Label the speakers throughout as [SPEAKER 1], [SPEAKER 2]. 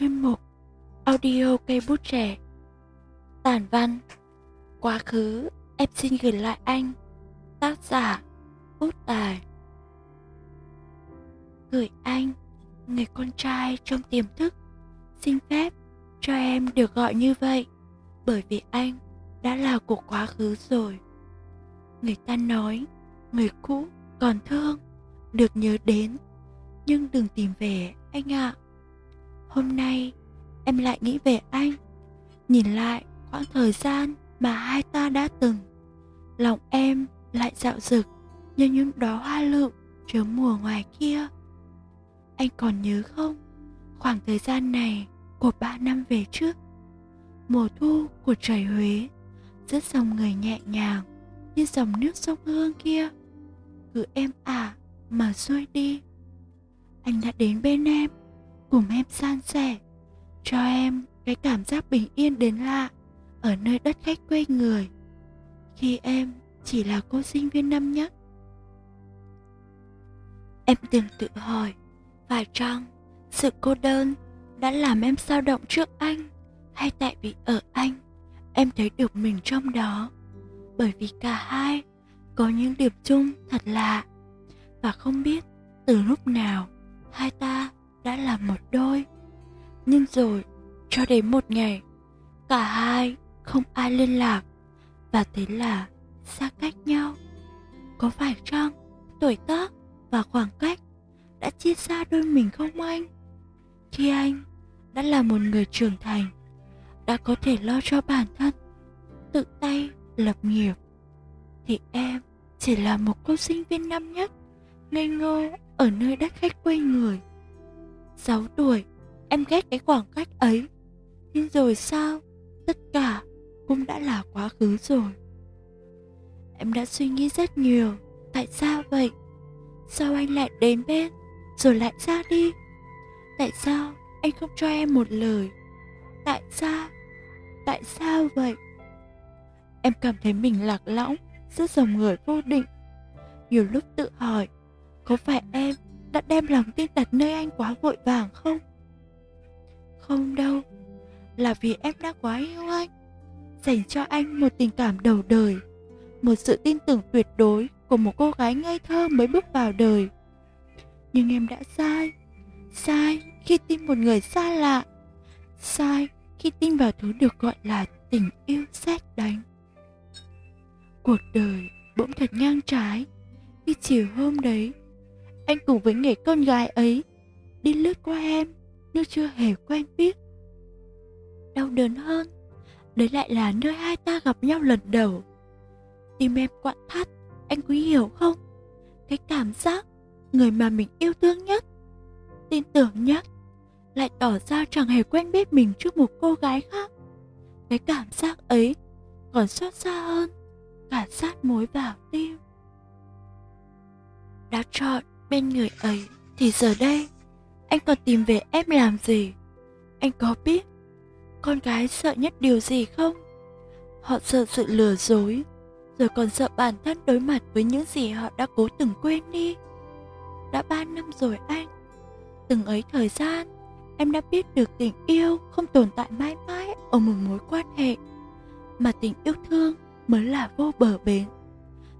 [SPEAKER 1] chuyên mục Audio cây bút trẻ. Tản văn, Quá khứ em xin gửi lại anh, Tác giả Út Tài. Gửi anh, Người con trai trong tiềm thức, Xin phép cho em được gọi như vậy, Bởi vì anh đã là của quá khứ rồi. Người ta nói, Người cũ còn thương, Được nhớ đến, Nhưng đừng tìm về anh ạ. à hôm nay, em lại nghĩ về anh. Nhìn lại quãng thời gian mà hai ta đã từng, lòng em lại dạo rực như những đóa hoa lựu trước mùa ngoài kia. Anh còn nhớ không? Khoảng thời gian này của ba năm về trước, mùa thu của trời huế rất dòng người nhẹ nhàng như dòng nước sông hương kia. Cứ em ả à mà xuôi đi. Anh đã đến bên em cùng em san sẻ, cho em cái cảm giác bình yên đến lạ ở nơi đất khách quê người khi em chỉ là cô sinh viên năm nhất. Em từng tự hỏi phải chăng sự cô đơn đã làm em sao động trước anh hay tại vì ở anh em thấy được mình trong đó? Bởi vì cả hai có những điểm chung thật lạ và không biết từ lúc nào hai ta đã là một đôi. Nhưng rồi, cho đến một ngày, cả hai không ai liên lạc. Và thế là xa cách nhau. Có phải chăng tuổi tác và khoảng cách đã chia xa đôi mình không anh? Khi anh đã là một người trưởng thành, đã có thể lo cho bản thân, tự tay lập nghiệp, thì em chỉ là một cô sinh viên năm nhất, ngây ngô ở nơi đất khách quê người. 6 tuổi, em ghét cái khoảng cách ấy. Nhưng rồi sao? Tất cả cũng đã là quá khứ rồi. Em đã suy nghĩ rất nhiều. Tại sao vậy? Sao anh lại đến bên, rồi lại ra đi? Tại sao anh không cho em một lời? Tại sao? Tại sao vậy? Em cảm thấy mình lạc lõng giữa dòng người vô định. Nhiều lúc tự hỏi, có phải em đã đem lòng tin đặt nơi anh quá vội vàng không? Không đâu, là vì em đã quá yêu anh, dành cho anh một tình cảm đầu đời, một sự tin tưởng tuyệt đối của một cô gái ngây thơ mới bước vào đời. Nhưng em đã sai, sai khi tin một người xa lạ, sai khi tin vào thứ được gọi là tình yêu xét đánh. Cuộc đời bỗng thật ngang trái khi chiều hôm đấy anh cùng với người con gái ấy đi lướt qua em như chưa hề quen biết. Đau đớn hơn, đấy lại là nơi hai ta gặp nhau lần đầu. Tim em quặn thắt, anh quý hiểu không? Cái cảm giác người mà mình yêu thương nhất, tin tưởng nhất, lại tỏ ra chẳng hề quen biết mình trước một cô gái khác. Cái cảm giác ấy còn xót xa hơn cả sát mối vào tim. Đã chọn bên người ấy thì giờ đây, anh còn tìm về em làm gì? Anh có biết con gái sợ nhất điều gì không? Họ sợ sự lừa dối, rồi còn sợ bản thân đối mặt với những gì họ đã cố từng quên đi. Đã ba năm rồi anh. Từng ấy thời gian, em đã biết được tình yêu không tồn tại mãi mãi ở một mối quan hệ, mà tình yêu thương mới là vô bờ bến.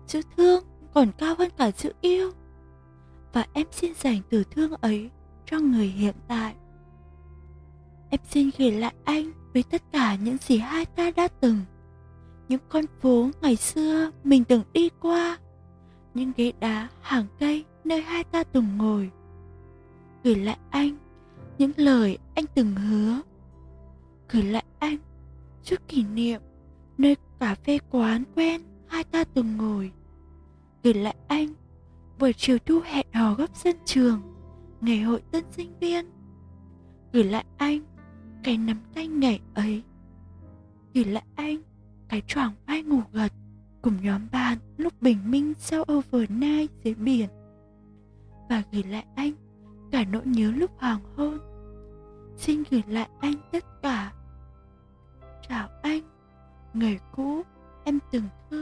[SPEAKER 1] Chữ thương còn cao hơn cả chữ yêu và em xin dành từ thương ấy cho người hiện tại. Em xin gửi lại anh với tất cả những gì hai ta đã từng. Những con phố ngày xưa mình từng đi qua, những ghế đá hàng cây nơi hai ta từng ngồi. Gửi lại anh những lời anh từng hứa. Gửi lại anh chút kỷ niệm nơi cà phê quán quen hai ta từng ngồi. Gửi lại anh buổi chiều thu hẹn hò góc sân trường. Ngày hội tân sinh viên. Gửi lại anh cái nắm tay ngày ấy. Gửi lại anh cái choàng vai ngủ gật cùng nhóm bạn lúc bình minh sau overnight dưới biển. Và gửi lại anh cả nỗi nhớ lúc hoàng hôn. Xin gửi lại anh tất cả. Chào anh, người cũ em từng thương.